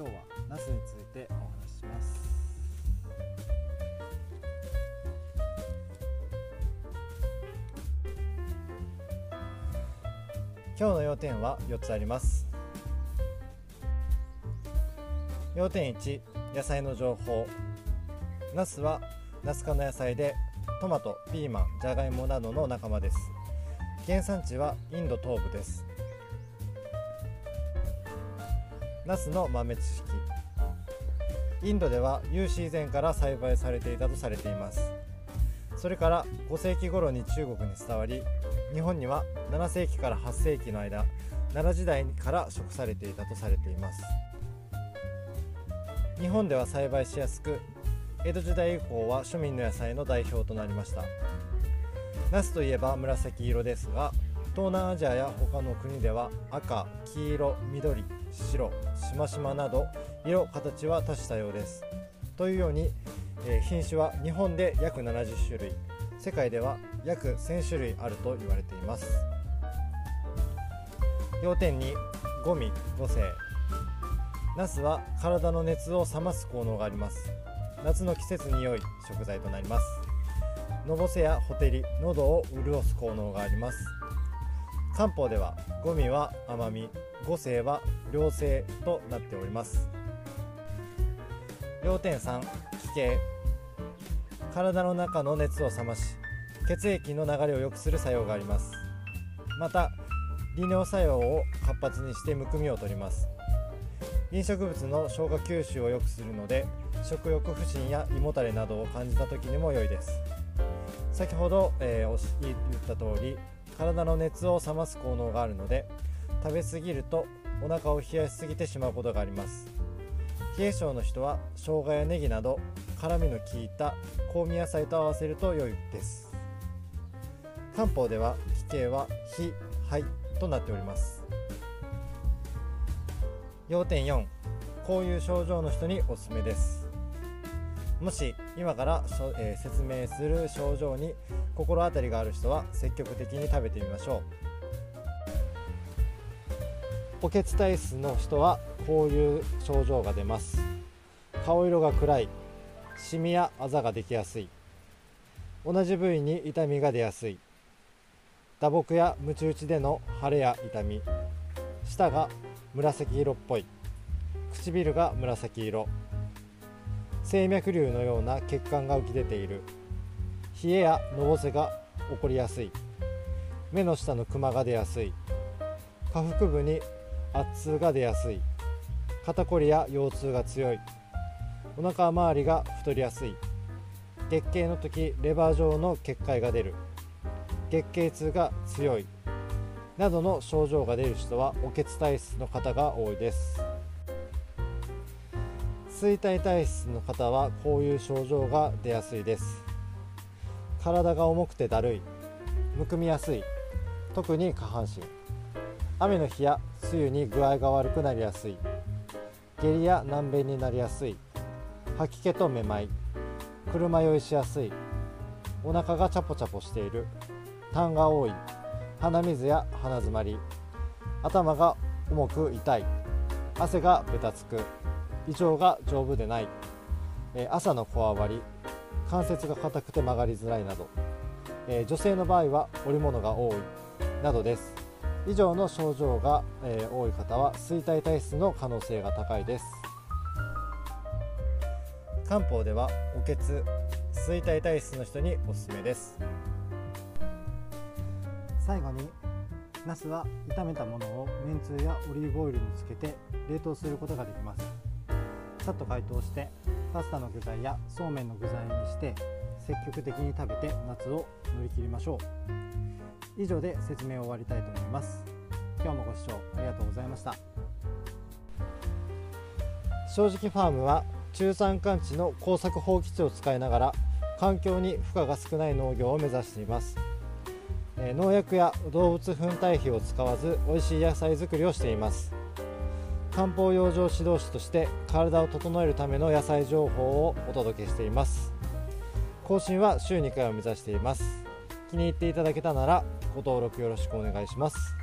今日はナスについてお話しします。今日の要点は4つあります。要点1野菜の情報。ナスはナス科の野菜でトマトピーマンじゃがいもなどの仲間です。原産地はインド東部です。ナスの豆知識。インドでは有史以前から栽培されていたとされています。それから5世紀頃に中国に伝わり日本には7世紀から8世紀の間奈良時代から食されていたとされています。日本では栽培しやすく江戸時代以降は庶民の野菜の代表となりました。ナスといえば紫色ですが東南アジアや他の国では赤黄色緑白しましまなど色形は多種多様です。というように、え品種は日本で約70種類。世界では約1000種類あると言われています。要点2ゴミ5世ナスは体の熱を冷ます効能があります。夏の季節に良い食材となります。のぼせやほてり喉を潤す効能があります。漢方ではゴミは甘み五世は良性となっております。要点3気形体の中の熱を冷まし血液の流れを良くする作用があります。また利尿作用を活発にしてむくみを取ります。飲食物の消化吸収を良くするので食欲不振や胃もたれなどを感じた時にも良いです。先ほど、えー、言った通り体の熱を冷ます効能があるので食べ過ぎるとお腹を冷やしすぎてしまうことがあります。冷え性の人は生姜やネギなど辛みの効いた香味野菜と合わせると良いです。漢方では気形は非肺となっております。要点4こういう症状の人におすすめです。もし今から、えー、説明する症状に心当たりがある人は積極的に食べてみましょう。補欠体質の人はこういう症状が出ます。顔色が暗い。シミやあざができやすい。同じ部位に痛みが出やすい。打撲やムチ打ちでの腫れや痛み。舌が紫色っぽい。唇が紫色。静脈瘤のような血管が浮き出ている。冷えやのぼせが起こりやすい。目の下のクマが出やすい。下腹部に圧痛が出やすい。肩こりや腰痛が強い。お腹周りが太りやすい。月経の時レバー状の結界が出る。月経痛が強い。などの症状が出る人はお血体質の方が多いです。衰退体質の方はこういう症状が出やすいです。体が重くてだるいむくみやすい特に下半身。雨の日や梅雨に具合が悪くなりやすい。下痢や難便になりやすい。吐き気とめまい。車酔いしやすい。お腹がチャポチャポしている。痰が多い。鼻水や鼻づまり。頭が重く痛い。汗がべたつく。胃腸が丈夫でない、え朝のこわばり関節が硬くて曲がりづらいなど、え女性の場合は織物が多いなどです。以上の症状が、え多い方は衰退体質の可能性が高いです。漢方ではおけつ衰退体質の人におすすめです。最後にナスは炒めたものをめんつゆやオリーブオイルにつけて冷凍することができます。さっと解凍してパスタの具材やそうめんの具材にして積極的に食べて夏を乗り切りましょう。以上で説明を終わりたいと思います。今日もご視聴ありがとうございました。正直ファームは中山間地の耕作放棄地を使いながら環境に負荷が少ない農業を目指しています。農薬や動物粉堆肥を使わず美味しい野菜作りをしています。漢方養生指導士として体を整えるための野菜情報をお届けしています。更新は週2回を目指しています。気に入っていただけたならご登録よろしくお願いします。